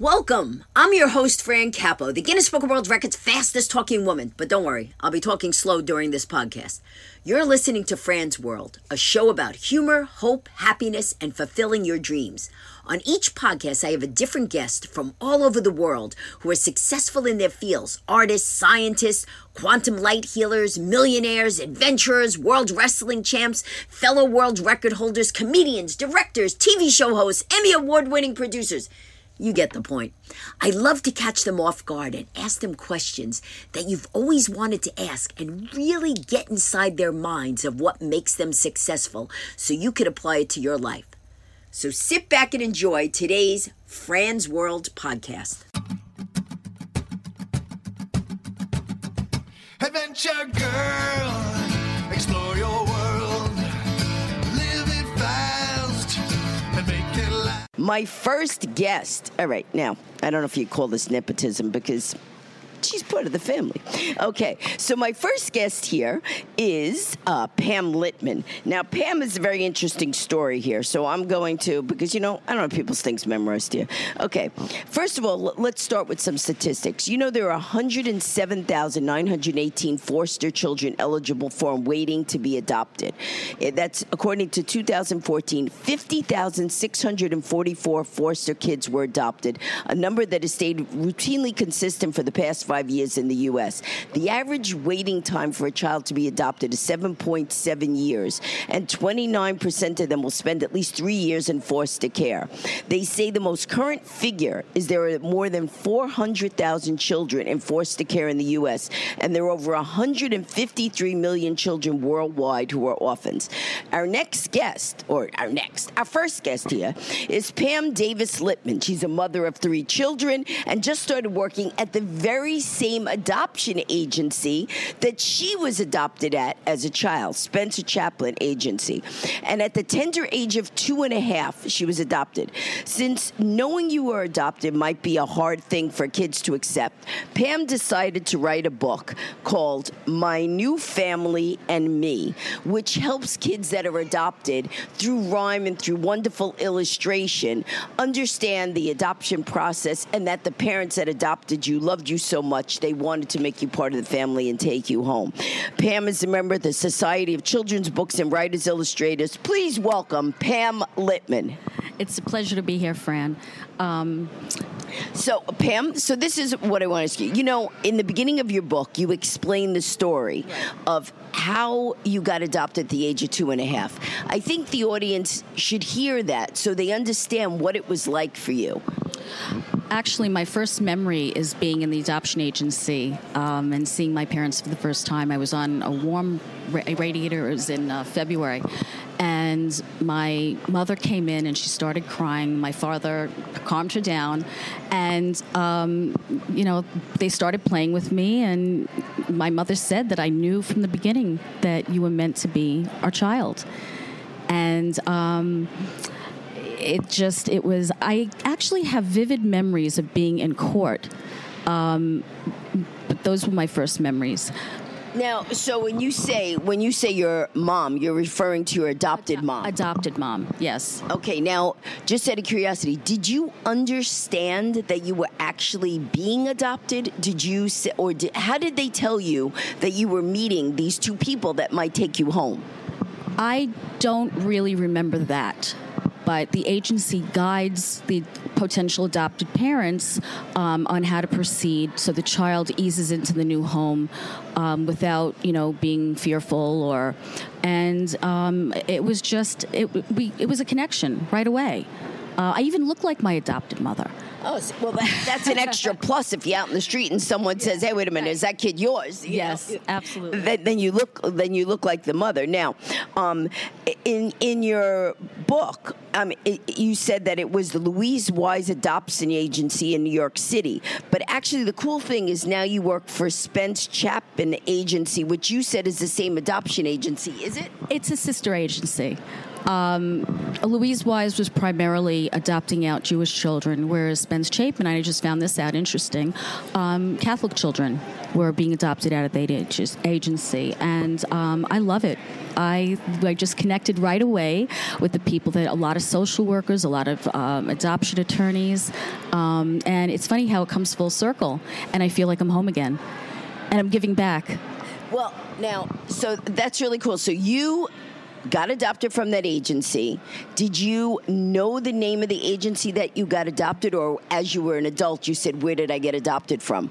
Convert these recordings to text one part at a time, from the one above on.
Welcome. I'm your host, Fran Capo, the Guinness Book of World Records fastest talking woman. But don't worry, I'll be talking slow during this podcast. You're listening to Fran's World, a show about humor, hope, happiness, and fulfilling your dreams. On each podcast, I have a different guest from all over the world who are successful in their fields artists, scientists, quantum light healers, millionaires, adventurers, world wrestling champs, fellow world record holders, comedians, directors, TV show hosts, Emmy award winning producers. You get the point. I love to catch them off guard and ask them questions that you've always wanted to ask and really get inside their minds of what makes them successful so you could apply it to your life. So sit back and enjoy today's Fran's World podcast. Adventure Girl, explore your world, My first guest. All right, now, I don't know if you call this nepotism because she's part of the family. Okay, so my first guest here is uh, Pam Litman. Now, Pam is a very interesting story here, so I'm going to, because you know, I don't know people's things memorized here. Okay, first of all, l- let's start with some statistics. You know, there are 107,918 foster children eligible for and waiting to be adopted. Eh, That's according to 2014, 50,644 foster kids were adopted, a number that has stayed routinely consistent for the past five years in the U.S. The average waiting time for a child to be adopted is 7.7 years, and 29% of them will spend at least three years in foster care. They say the most current figure is there are more than 400,000 children in foster care in the U.S., and there are over 153 million children worldwide who are orphans. Our next guest, or our next, our first guest here, is Pam Davis Litman. She's a mother of three children and just started working at the very same adoption agency that she was adopted at as a child, Spencer Chapin Agency. And at the tender age of two and a half, she was adopted. Since knowing you were adopted might be a hard thing for kids to accept, Pam decided to write a book called My New Family and Me, which helps kids that are adopted through rhyme and through wonderful illustration understand the adoption process and that the parents that adopted you loved you so much they wanted to make you part of the family and take you home. Pam is a member of the Society of Children's Books and Writers Illustrators. Please welcome Pam Litman. It's a pleasure to be here, Fran. Um, So, Pam, so this is what I want to ask you. You know, in the beginning of your book, you explain the story of how you got adopted at the age of two and a half. I think the audience should hear that so they understand what it was like for you. Actually, my first memory is being in the adoption agency um, and seeing my parents for the first time. I was on a warm ra- radiator. It was in uh, February. And my mother came in and she started crying. My father calmed her down. And, um, you know, they started playing with me. And my mother said that I knew from the beginning that you were meant to be our child. And, um, it just it was i actually have vivid memories of being in court um, but those were my first memories Now, so when you say when you say your mom, you're referring to your adopted mom. adopted mom yes Okay, now, just out of curiosity, did you understand that you were actually being adopted? Did you, say, or did, how did they tell you that you were meeting these two people that might take you home? i don't really remember that but the agency guides the potential adopted parents um, on how to proceed so the child eases into the new home um, without you know being fearful or and um, it was just it, we, it was a connection right away. Uh, i even look like my adopted mother Oh, well, that, that's an extra plus if you're out in the street and someone says, "Hey, wait a minute, is that kid yours?" You Yes, know? absolutely. Then, then you look, then you look like the mother. Now, um, in in your book, um, it, you said that it was the Louise Wise Adoption Agency in New York City, but actually, the cool thing is now you work for Spence Chapin Agency, which you said is the same adoption agency. Is it? It's a sister agency. Um, Louise Wise was primarily adopting out Jewish children, whereas Spence Chapin, I just found this out interesting, um, Catholic children were being adopted out of the agency. And um, I love it. I, I just connected right away with the people that a lot of social workers, a lot of um, adoption attorneys. Um, and it's funny how it comes full circle. And I feel like I'm home again. And I'm giving back. Well, now, so that's really cool. So you got adopted from that agency. Did you know the name of the agency that you got adopted, or as you were an adult, you said, Where did I get adopted from?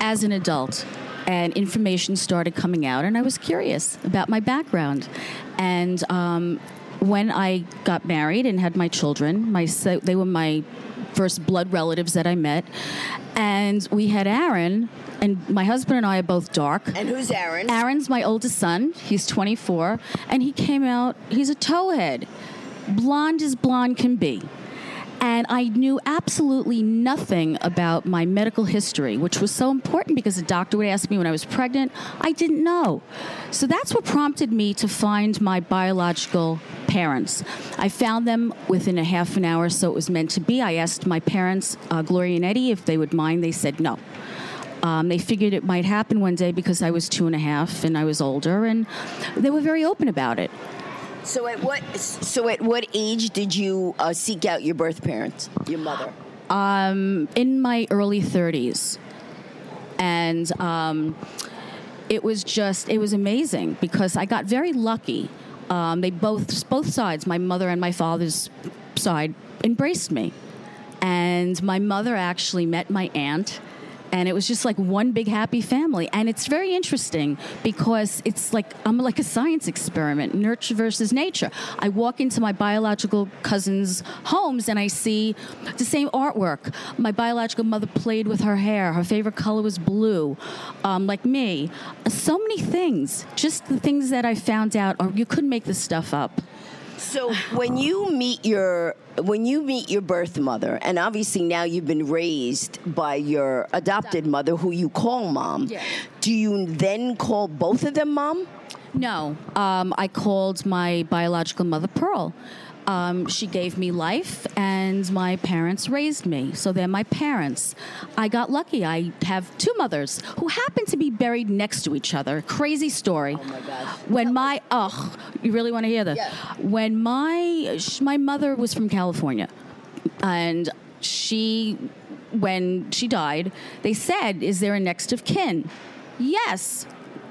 As an adult, and information started coming out, and I was curious about my background. And um, when I got married and had my children, my they were my first blood relatives that I met, and we had Aaron. And my husband and I are both dark. And who's Aaron? Aaron's my oldest son. He's 24, and he came out. He's a towhead, blonde as blonde can be. And I knew absolutely nothing about my medical history, which was so important because the doctor would ask me when I was pregnant. I didn't know. So that's what prompted me to find my biological parents. I found them within a half an hour, so it was meant to be. I asked my parents, uh, Gloria and Eddie, if they would mind. They said no. Um, they figured it might happen one day because I was two and a half and I was older, and they were very open about it. So at what so at what age did you uh, seek out your birth parents, your mother? Um, in my early 30s, and um, it was just it was amazing because I got very lucky. Um, they both both sides, my mother and my father's side, embraced me, and my mother actually met my aunt and it was just like one big happy family. And it's very interesting because it's like i'm like a science experiment nurture versus nature. I walk into my biological cousins homes and i see the same artwork. My biological mother played with her hair. Her favorite color was blue um, like me. So many things. Just the things that i found out or you couldn't make this stuff up So when you meet your when you meet your birth mother, and obviously now you've been raised by your adopted mother, who you call mom, Yeah. do you then call both of them mom? No, um, I called my biological mother Pearl. Um, she gave me life, and my parents raised me. So they're my parents. I got lucky. I have two mothers who happen to be buried next to each other. Crazy story. Oh my God. When my oh, you really want to hear this? Yeah. When my my mother was from California, and she when she died, they said, "Is there a next of kin?" Yes,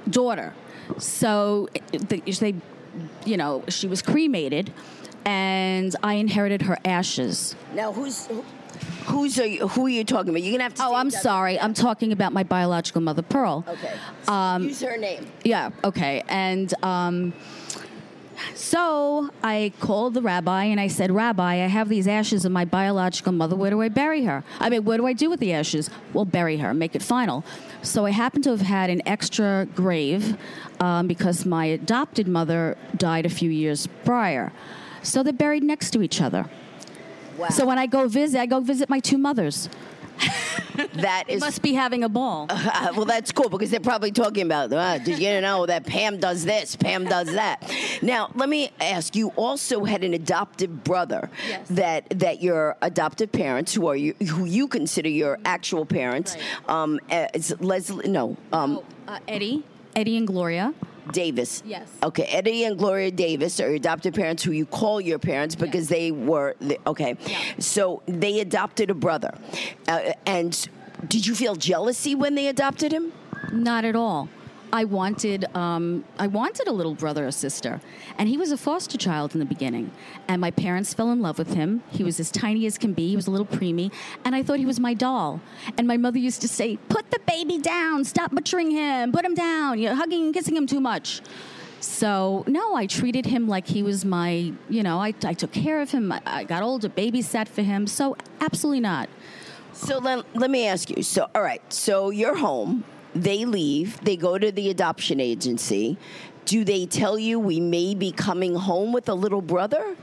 daughter. So they, they, you know, she was cremated, and I inherited her ashes. Now who's who- who's are you, who are you talking about? You're gonna have to. Oh, I'm sorry. I'm talking about my biological mother, Pearl. Okay. Um, Use her name. Yeah, okay. And um, so I called the rabbi and I said, Rabbi, I have these ashes of my biological mother. Where do I bury her? I mean, what do I do with the ashes? Well, bury her, make it final. So I happen to have had an extra grave um, because my adopted mother died a few years prior. So they're buried next to each other. Wow. So when I go visit, I go visit my two mothers. that is must be having a ball. Uh, well, that's cool because they're probably talking about, uh, did you know that Pam does this, Pam does that. Now, let me ask you also had an adoptive brother Yes. that that your adoptive parents, who are you, who you consider your actual parents, Right. um, uh, Leslie, no, um, Oh, uh, Eddie, Eddie and Gloria. Davis. Yes. Okay, Eddie and Gloria Davis are your adopted parents who you call your parents because they were, the, okay. Yeah. So they adopted a brother. Uh, and did you feel jealousy when they adopted him? Not at all. I wanted, um, I wanted a little brother or sister, and he was a foster child in the beginning. And my parents fell in love with him. He was as tiny as can be. He was a little preemie, and I thought he was my doll. And my mother used to say, "Put the baby down. Stop butchering him. Put him down. You're hugging and kissing him too much." So no, I treated him like he was my, you know, I, I took care of him. I, I got older, babysat for him. So absolutely not. So let, let me ask you. So, all right. So you're home. They leave. They go to the adoption agency. Do they tell you we may be coming home with a little brother?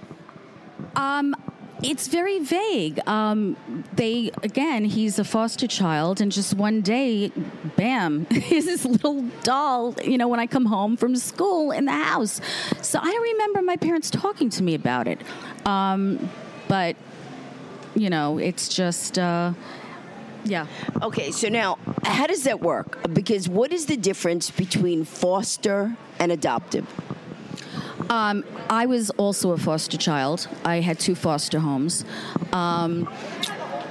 It's very vague. Um, they again, he's a foster child, and just one day, bam, he's this little doll. You know, when I come home from school in the house, so I remember my parents talking to me about it. Um, but you know, it's just. Uh, yeah. Okay, so now how does that work? Because what is the difference between foster and adoptive? Um, I was also a foster child. I had two foster homes. Um,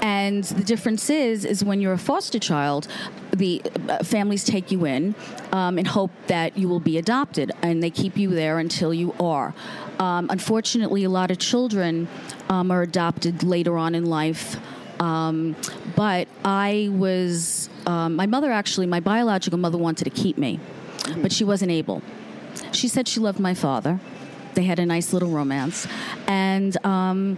and the difference is, is when you're a foster child, the uh, families take you in um, and hope that you will be adopted, and they keep you there until you are. Um, unfortunately, a lot of children um, are adopted later on in life. Um, but I was, um, my mother actually, my biological mother wanted to keep me, but she wasn't able. She said she loved my father. They had a nice little romance. And um,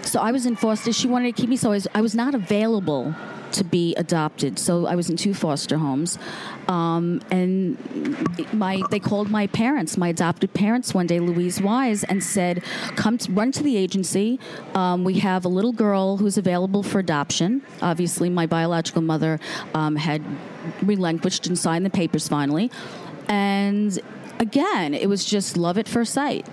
so I was in foster. She wanted to keep me, so I was, I was not available to be adopted. So I was in two foster homes. Um, and my they called my parents, my adopted parents, one day, Louise Wise, and said, "Come, to, run to the agency. Um, we have a little girl who's available for adoption. Obviously, my biological mother um, had relinquished and signed the papers finally, and." Again, it was just love at first sight.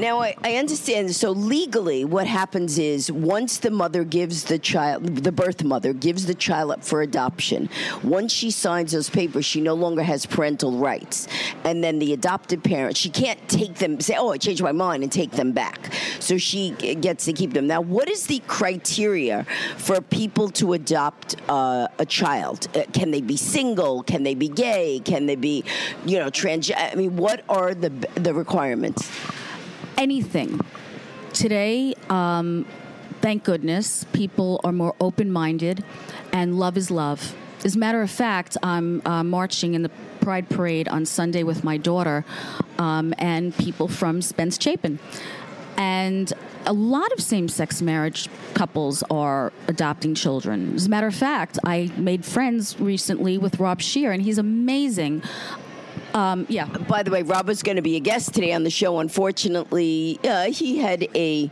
Now, I, I understand. So, legally, what happens is once the mother gives the child, the birth mother gives the child up for adoption, once she signs those papers, she no longer has parental rights. And then the adopted parent, she can't take them, say, oh, I changed my mind, and take them back. So, she gets to keep them. Now, what is the criteria for people to adopt uh, a child? Uh, can they be single? Can they be gay? Can they be, you know, trans? I mean, what are the, the requirements? Anything. Today, um, thank goodness, people are more open minded and love is love. As a matter of fact, I'm uh, marching in the Pride Parade on Sunday with my daughter um, and people from Spence Chapin. And a lot of same sex marriage couples are adopting children. As a matter of fact, I made friends recently with Rob Shear, and he's amazing. Um, yeah. By the way, Rob was going to be a guest today on the show. Unfortunately, uh, he had a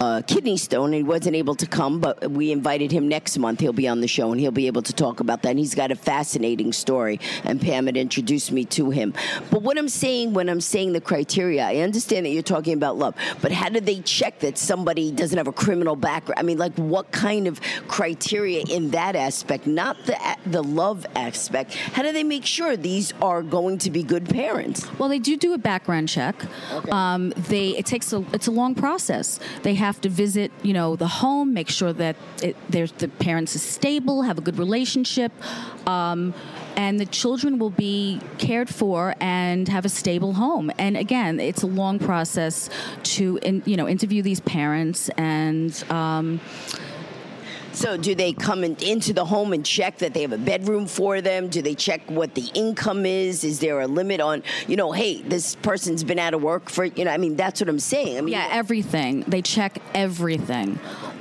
uh, kidney stone and he wasn't able to come, but we invited him next month. He'll be on the show and he'll be able to talk about that. And he's got a fascinating story, and Pam had introduced me to him. But what I'm saying when I'm saying the criteria, I understand that you're talking about love, but how do they check that somebody doesn't have a criminal background? I mean, like, what kind of criteria in that aspect, not the, the love aspect? How do they make sure these are going to be good parents? Well, they do do a background check. Okay. Um, they it takes a it's a long process. They have to visit, you know, the home, make sure that it, there's the parents is stable, have a good relationship. Um, and the children will be cared for and have a stable home. And again, it's a long process to, in, you know, interview these parents and. Um, So, do they come in, into the home and check that they have a bedroom for them? Do they check what the income is? Is there a limit on, you know, hey, this person's been out of work for, you know, I mean, that's what I'm saying. I mean, Yeah, everything. They check everything.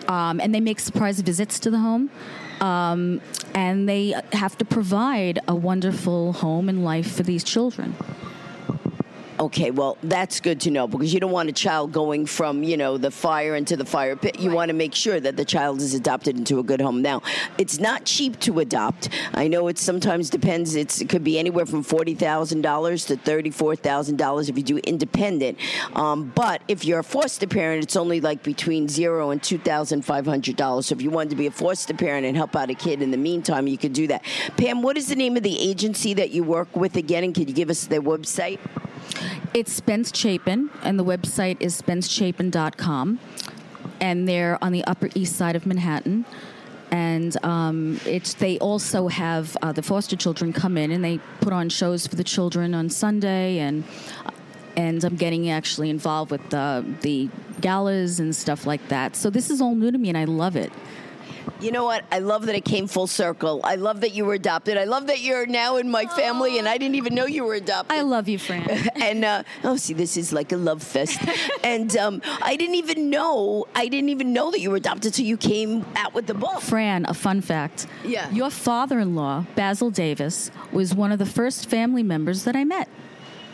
Um, and they make surprise visits to the home. Um, and they have to provide a wonderful home and life for these children. Okay, well, that's good to know because you don't want a child going from, you know, the fire into the fire pit. You want to make sure that the child is adopted into a good home. Now, it's not cheap to adopt. I know it sometimes depends. It's, it could be anywhere from $40,000 to $34,000 if you do independent. Um, but if you're a foster parent, it's only like between zero and $2,500. So if you wanted to be a foster parent and help out a kid in the meantime, you could do that. Pam, what is the name of the agency that you work with again? And can you give us their website? It's Spence Chapin, and the website is spencechapin.com. And they're on the Upper East Side of Manhattan. And um, it's they also have uh, the foster children come in and they put on shows for the children on Sunday and and I'm getting actually involved with the the galas and stuff like that. So this is all new to me and I love it. You know what? I love that it came full circle. I love that you were adopted. I love that you're now in my family, and I didn't even know you were adopted. I love you, Fran. and uh, oh, see, this is like a love fest. and um, I didn't even know. I didn't even know that you were adopted till you came out with the book. Fran, a fun fact. Yeah. Your father in law, Basil Davis, was one of the first family members that I met.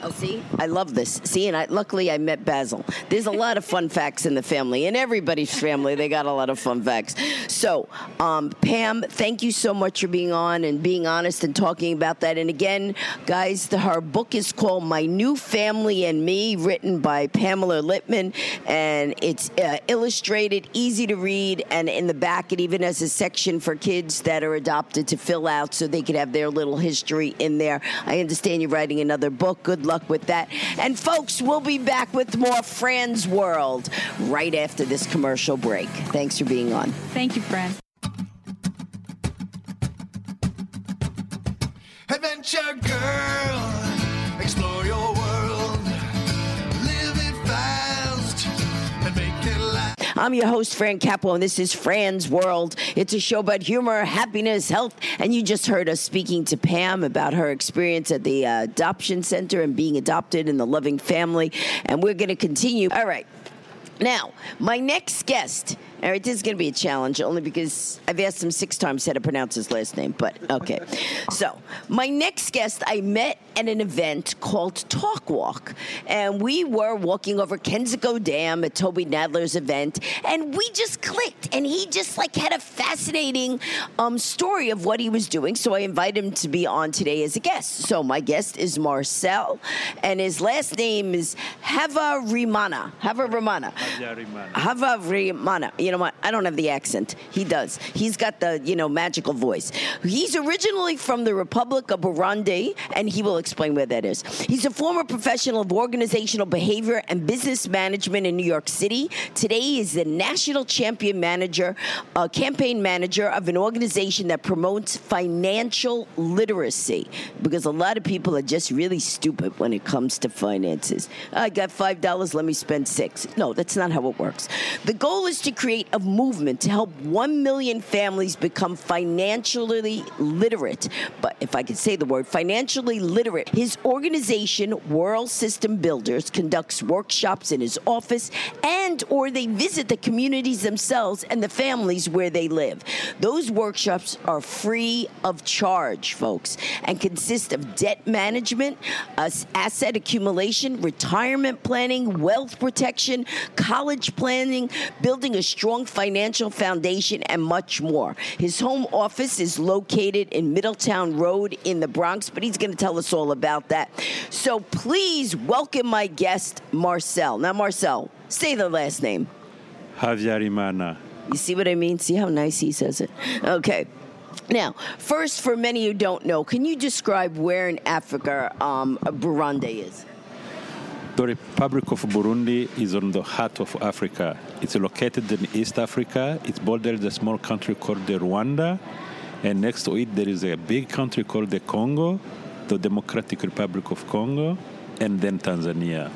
Oh, see, I love this. See, and I, luckily I met Basil. There's a lot of fun facts in the family, in everybody's family. They got a lot of fun facts. So, um, Pam, thank you so much for being on and being honest and talking about that. And again, guys, the, her book is called My New Family and Me, written by Pamela Litman, and it's uh, illustrated, easy to read, and in the back it even has a section for kids that are adopted to fill out so they could have their little history in there. I understand you're writing another book. Good luck with that. And folks, we'll be back with more Fran's World right after this commercial break. Thanks for being on. Thank you, Fran. Adventure Girl, explore your world. I'm your host, Fran Capo, and this is Fran's World. It's a show about humor, happiness, health, and you just heard us speaking to Pam about her experience at the uh, adoption center and being adopted in the loving family. And we're going to continue. All right. Now, my next guest, all right, this is going to be a challenge only because I've asked him six times how to pronounce his last name, but okay. so, my next guest I met at an event called Talk Walk, and we were walking over Kensico Dam at Toby Nadler's event, and we just clicked, and he just like had a fascinating um, story of what he was doing, so I invited him to be on today as a guest. So, my guest is Marcel, and his last name is Hava Rimana. Hava Rimana. Hava Rimana. You know what? I don't have the accent. He does. He's got the, you know, magical voice. He's originally from the Republic of Burundi, and he will explain where that is. He's a former professional of organizational behavior and business management in New York City. Today, he is the national champion manager, uh, campaign manager of an organization that promotes financial literacy because a lot of people are just really stupid when it comes to finances. I got $5, let me spend six. No, that's not how it works. The goal is to create a movement to help 1 million families become financially literate. But if I could say the word, financially literate. His organization, World System Builders, conducts workshops in his office and or they visit the communities themselves and the families where they live. Those workshops are free of charge, folks, and consist of debt management, uh, asset accumulation, retirement planning, wealth protection, college planning, building a strong financial foundation, and much more. His home office is located in Middletown Road in the Bronx, but he's going to tell us all about that. So please welcome my guest, Marcel. Now, Marcel, say the last name. Havyarimana. You see what I mean? See how nice he says it? Okay. Now, first, for many who don't know, can you describe where in Africa um, Burundi is? The Republic of Burundi is on the heart of Africa. It's located in East Africa. It borders a small country called the Rwanda, and next to it there is a big country called the Congo, the Democratic Republic of Congo, and then Tanzania.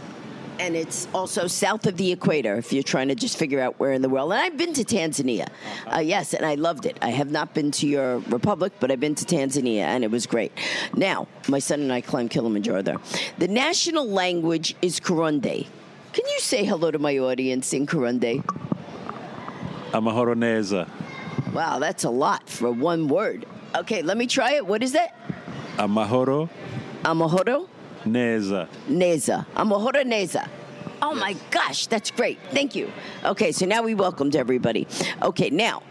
And it's also south of the equator if you're trying to just figure out where in the world. And I've been to Tanzania. Uh, yes, and I loved it. I have not been to your republic, but I've been to Tanzania, and it was great. Now, my son and I climbed Kilimanjaro there. The national language is Kirundi. Can you say hello to my audience in Kirundi? Amahoro neza. Wow, that's a lot for one word. Okay, let me try it. What is that? Amahoro Amahoro neza. Neza. Amahoro Neza. Oh my gosh, that's great. Thank you. Okay, so now we welcomed everybody. Okay, now,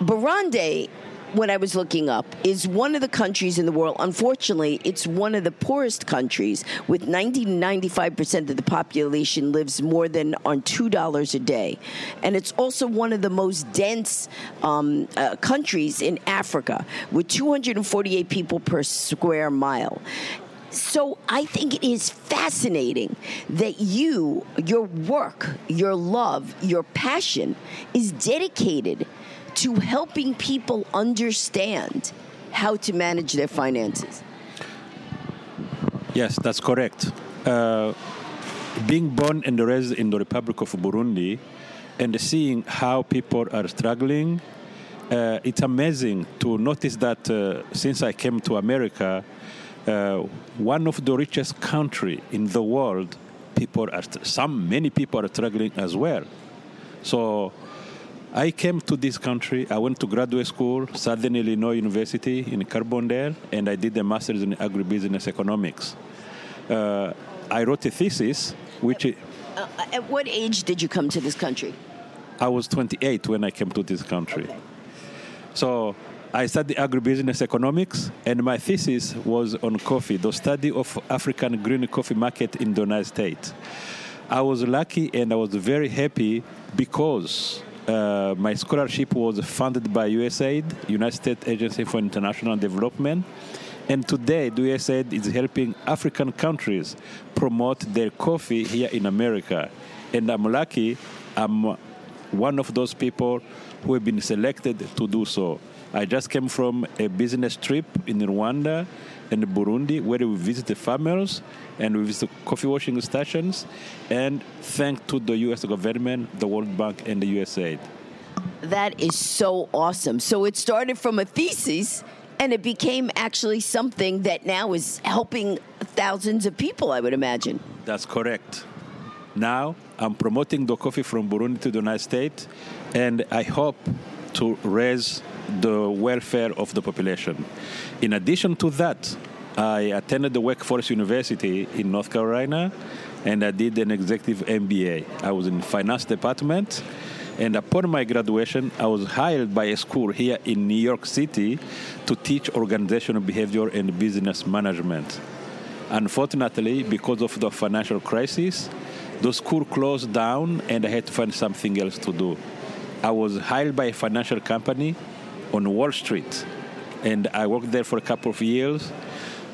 Burundi, when I was looking up, is one of the countries in the world. Unfortunately, it's one of the poorest countries, with 90 to 95% of the population lives more than on $2 a day. And it's also one of the most dense um, uh, countries in Africa, with 248 people per square mile. So I think it is fascinating that you, your work, your love, your passion is dedicated to helping people understand how to manage their finances. Yes, that's correct. Uh, being born and raised in the Republic of Burundi and seeing how people are struggling, uh, it's amazing to notice that uh, since I came to America, uh, one of the richest country in the world, people are some many people are struggling as well. So I came to this country. I went to graduate school, Southern Illinois University in Carbondale, and I did a master's in agribusiness economics. uh, I wrote a thesis, which i- Uh, at what age did you come to this country? I was 28 when I came to this country. So I studied agribusiness economics, and my thesis was on coffee, the study of African green coffee market in the United States. I was lucky and I was very happy because uh, my scholarship was funded by USAID, United States Agency for International Development. And today, the USAID is helping African countries promote their coffee here in America. And I'm lucky, I'm one of those people who have been selected to do so. I just came from a business trip in Rwanda and Burundi where we visited the farmers and we visited coffee washing stations and thanks to the US government, the World Bank and the USAID. That is so awesome. So it started from a thesis and it became actually something that now is helping thousands of people, I would imagine. That's correct. Now I'm promoting the coffee from Burundi to the United States, and I hope to raise the welfare of the population. In addition to that, I attended the Wake Forest University in North Carolina, and I did an executive MBA. I was in finance department, and upon my graduation, I was hired by a school here in New York City to teach organizational behavior and business management. Unfortunately, because of the financial crisis, the school closed down and I had to find something else to do. I was hired by a financial company on Wall Street and I worked there for a couple of years.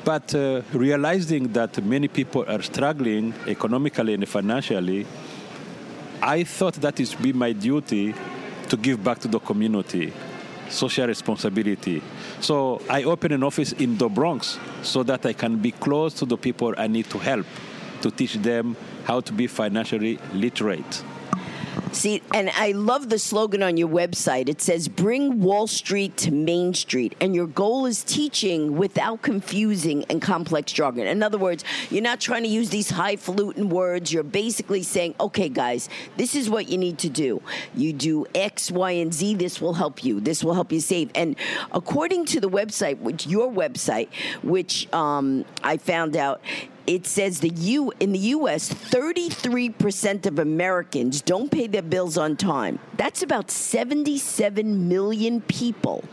But uh, realizing that many people are struggling economically and financially, I thought that it would be my duty to give back to the community, social responsibility. So I opened an office in the Bronx so that I can be close to the people I need to help, to teach them how to be financially literate. See, and I love the slogan on your website. It says, Bring Wall Street to Main Street. And your goal is teaching without confusing and complex jargon. In other words, you're not trying to use these highfalutin words. You're basically saying, okay, guys, this is what you need to do. You do X, Y, and Z. This will help you. This will help you save. And according to the website, which your website, which um, I found out, it says the U in the U.S. 33% of Americans don't pay their bills on time. That's about 77 million people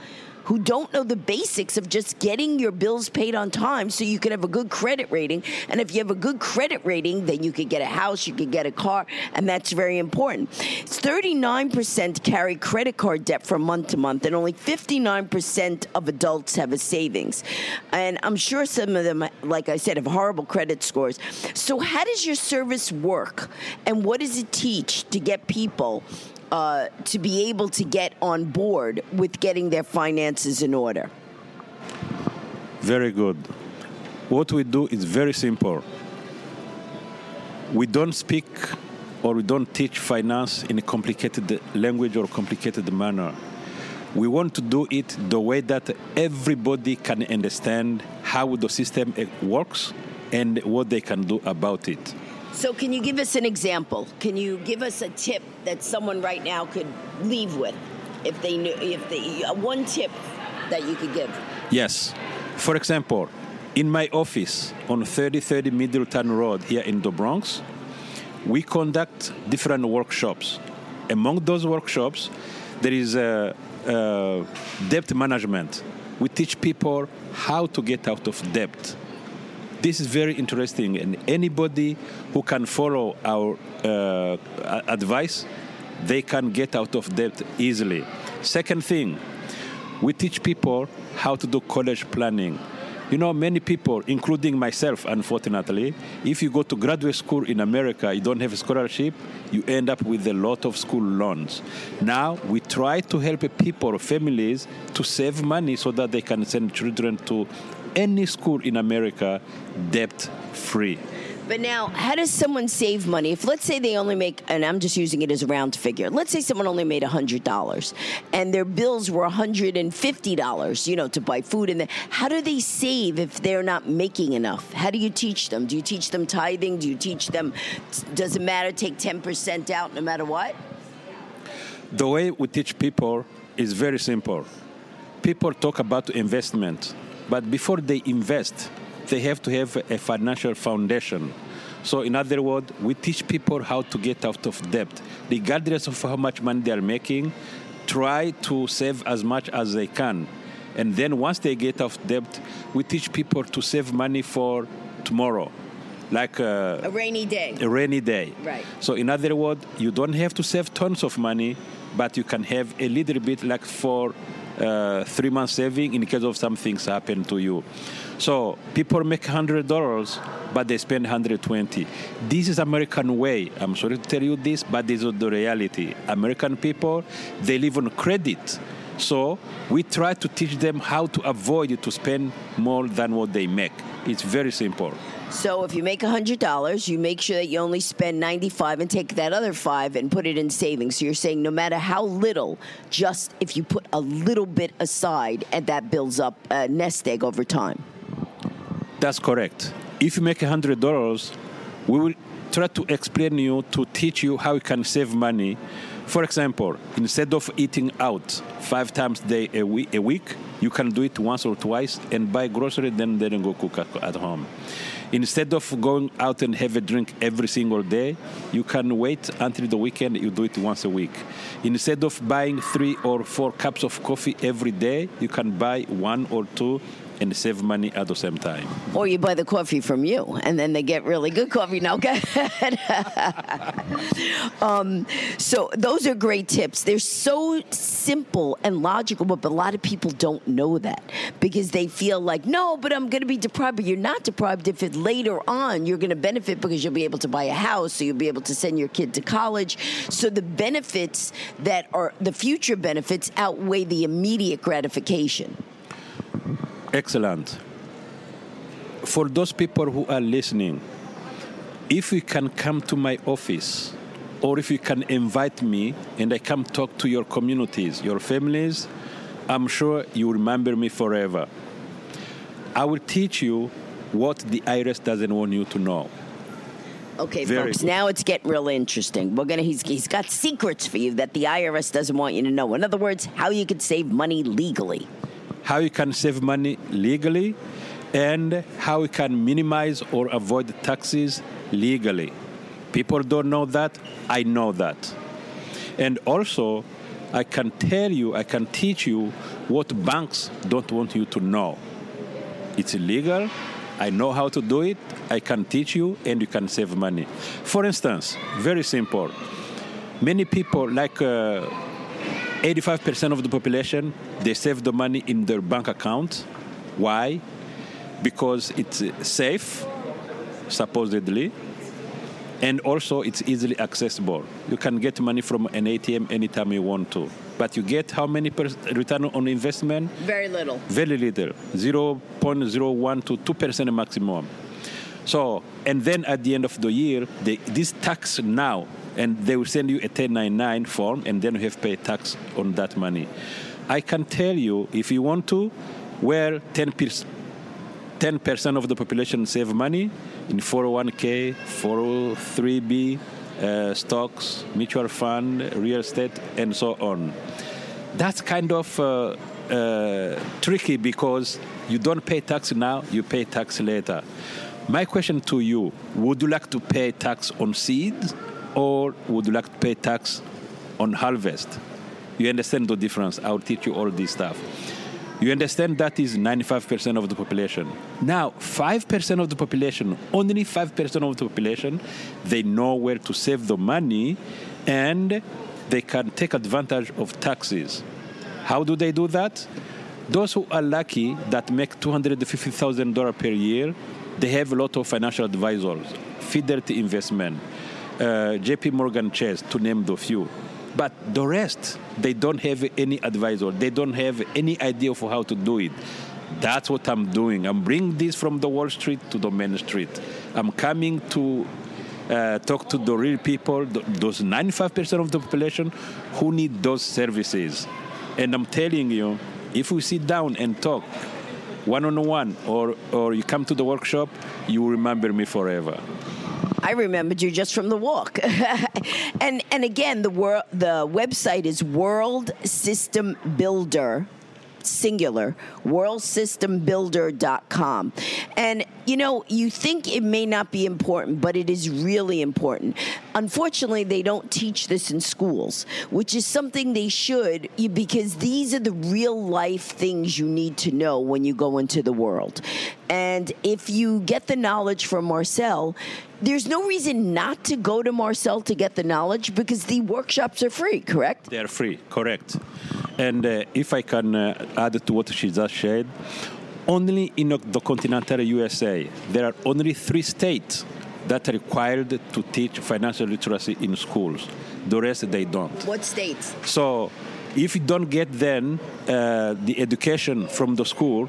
who don't know the basics of just getting your bills paid on time so you can have a good credit rating. And if you have a good credit rating, then you could get a house, you could get a car, and that's very important. 39% carry credit card debt from month to month, and only 59% of adults have a savings. And I'm sure some of them, like I said, have horrible credit scores. So, how does your service work, and what does it teach to get people? Uh, to be able to get on board with getting their finances in order. Very good. What we do is very simple. We don't speak or we don't teach finance in a complicated language or complicated manner. We want to do it the way that everybody can understand how the system eh, works and what they can do about it. So, can you give us an example? Can you give us a tip that someone right now could leave with, if they knew, if they uh, one tip that you could give? Yes. For example, in my office on 3030 Middletown Road here in the Bronx, we conduct different workshops. Among those workshops, there is a, a debt management. We teach people how to get out of debt. This is very interesting, and anybody who can follow our uh, advice, they can get out of debt easily. Second thing, we teach people how to do college planning. You know, many people, including myself, unfortunately, if you go to graduate school in America, you don't have a scholarship, you end up with a lot of school loans. Now, we try to help people, families, to save money so that they can send children to any school in America debt free. But now, how does someone save money? If let's say they only make, and I'm just using it as a round figure, let's say someone only made $100 and their bills were $150, you know, to buy food. And then, how do they save if they're not making enough? How do you teach them? Do you teach them tithing? Do you teach them, does it matter, take 10% out no matter what? The way we teach people is very simple. People talk about investment, but before they invest, they have to have a financial foundation. So, in other words, we teach people how to get out of debt, regardless of how much money they are making. Try to save as much as they can, and then once they get out of debt, we teach people to save money for tomorrow, like uh, A rainy day. a rainy day. Right. So, in other words, you don't have to save tons of money, but you can have a little bit, like for uh, three months saving in case of some things happen to you. So, people make hundred dollars, but they spend 120. This is American way. I'm sorry to tell you this, but this is the reality. American people, they live on credit. So we try to teach them how to avoid to spend more than what they make. It's very simple. So if you make $100, you make sure that you only spend 95 and take that other 5 and put it in savings. So you're saying no matter how little, just if you put a little bit aside and that builds up a nest egg over time. That's correct. If you make $100, we will try to explain you to teach you how you can save money. For example, instead of eating out five times a day a week, a week, you can do it once or twice and buy grocery, then then go cook at home. Instead of going out and have a drink every single day, you can wait until the weekend. You do it once a week. Instead of buying three or four cups of coffee every day, you can buy one or two and save money at the same time. Or you buy the coffee from you, and then they get really good coffee. Now, go um, so those are great tips. They're so simple and logical, but a lot of people don't know that because they feel like, no, but I'm going to be deprived. But you're not deprived if it later on you're going to benefit because you'll be able to buy a house, so you'll be able to send your kid to college. So the benefits that are the future benefits outweigh the immediate gratification. Excellent. For those people who are listening, if you can come to my office or if you can invite me and I come talk to your communities, your families, I'm sure you remember me forever. I will teach you what the IRS doesn't want you to know. Okay, Very folks. good. Now it's getting real interesting. We're gonna. He's he's got secrets for you that the IRS doesn't want you to know. In other words, how you could save money legally. How you can save money legally and how you can minimize or avoid taxes legally. People don't know that. I know that. And also, I can tell you, I can teach you what banks don't want you to know. It's illegal. I know how to do it. I can teach you, and you can save money. For instance, very simple. Many people, like uh, 85% of the population, they save the money in their bank account. Why? Because it's safe, supposedly, and also it's easily accessible. You can get money from an ATM anytime you want to. But you get how many per- return on investment? Very little. Very little, 0.01 to 2% maximum. So, and then at the end of the year, they, this tax now, and they will send you a 1099 form, and then you have to pay tax on that money. I can tell you, if you want to, where 10 10% of the population save money in 401k, 403b, uh, stocks, mutual fund, real estate, and so on. That's kind of uh, uh, tricky because you don't pay tax now, you pay tax later. My question to you would you like to pay tax on seeds or would like to pay tax on harvest? You understand the difference? I'll teach you all this stuff. You understand that is 95% of the population. Now, 5% of the population, only 5% of the population, they know where to save the money and they can take advantage of taxes. How do they do that? Those who are lucky that make $250,000 per year, they have a lot of financial advisors, Fidelity Investment, uh, JP Morgan Chase, to name the few. But the rest, they don't have any advisor. They don't have any idea of how to do it. That's what I'm doing. I'm bringing this from the Wall Street to the Main Street. I'm coming to uh, talk to the real people, th- those 95% of the population who need those services. And I'm telling you, if we sit down and talk one on one, or or you come to the workshop, you will remember me forever. I remembered you just from the walk. and and again, the wor- the website is worldsystembuilder singular, worldsystembuilder.com. And, you know, you think it may not be important, but it is really important. Unfortunately, they don't teach this in schools, which is something they should because these are the real life things you need to know when you go into the world. And if you get the knowledge from Marcel, there's no reason not to go to Marcel to get the knowledge because the workshops are free, correct? They are free, correct. And uh, if I can uh, add to what she just said, only in the continental USA, there are only three states that are required to teach financial literacy in schools. The rest, they don't. What states? So if you don't get then uh, the education from the school,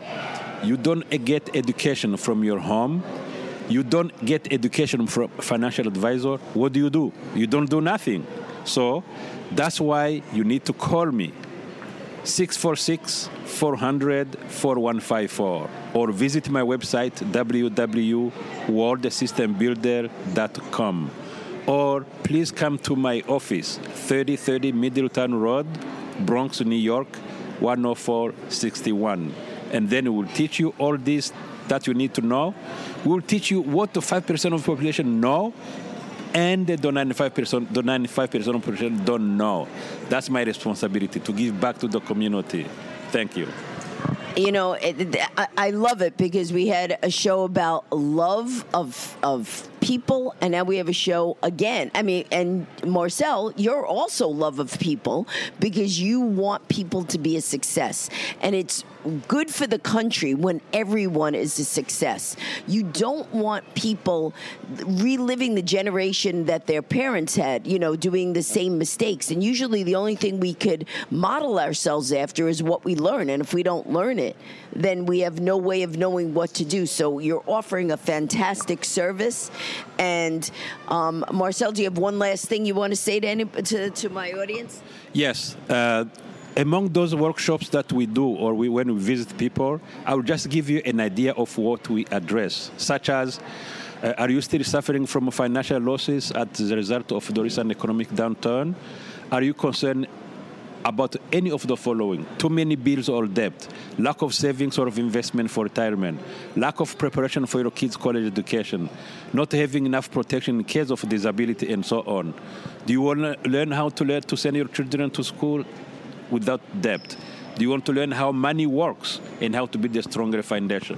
you don't get education from your home, you don't get education from financial advisor, what do you do? You don't do nothing. So that's why you need to call me 646 400 4154 or visit my website www.worldsystembuilder.com or please come to my office 3030 Middletown Road, Bronx, New York 10461 and then we'll teach you all this that you need to know. We'll teach you what the 5% of the population know and the 95%, the 95% of population don't know. That's my responsibility to give back to the community. Thank you. You know, it, I, I love it because we had a show about love of of people, and now we have a show again. I mean, and Marcel, you're also love of people because you want people to be a success, and it's good for the country when everyone is a success. You don't want people reliving the generation that their parents had, you know, doing the same mistakes. And usually the only thing we could model ourselves after is what we learn. And if we don't learn it, then we have no way of knowing what to do. So you're offering a fantastic service. And um, Marcel, do you have one last thing you want to say to, any, to, to my audience? Yes. Uh, among those workshops that we do or we, when we visit people, I will just give you an idea of what we address, such as uh, are you still suffering from financial losses as a result of the recent economic downturn? Are you concerned about any of the following too many bills or debt, lack of savings or of investment for retirement, lack of preparation for your kids' college education, not having enough protection in case of disability, and so on. Do you want to learn how to learn to send your children to school without debt? Do you want to learn how money works and how to build a stronger foundation?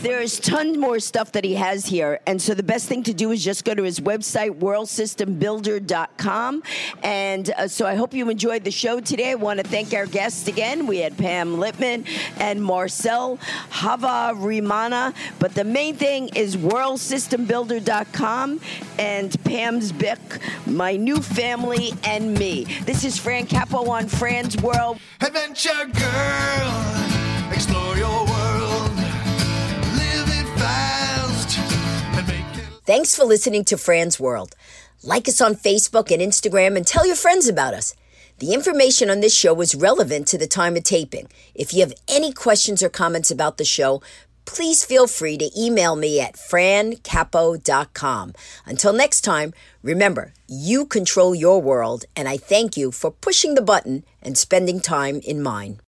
There's tons more stuff that he has here. And so the best thing to do is just go to his website, worldsystembuilder.com. And uh, so I hope you enjoyed the show today. I want to thank our guests again. We had Pam Litman and Marcel Havyarimana. But the main thing is worldsystembuilder.com and Pam's Bick, my new family, and me. This is Fran Capo on Fran's World. Adventure girl, explore your world, Thanks for listening to Fran's World. Like us on Facebook and Instagram and tell your friends about us. The information on this show was relevant to the time of taping. If you have any questions or comments about the show, please feel free to email me at francapo.com. Until next time, remember, you control your world, and I thank you for pushing the button and spending time in mine.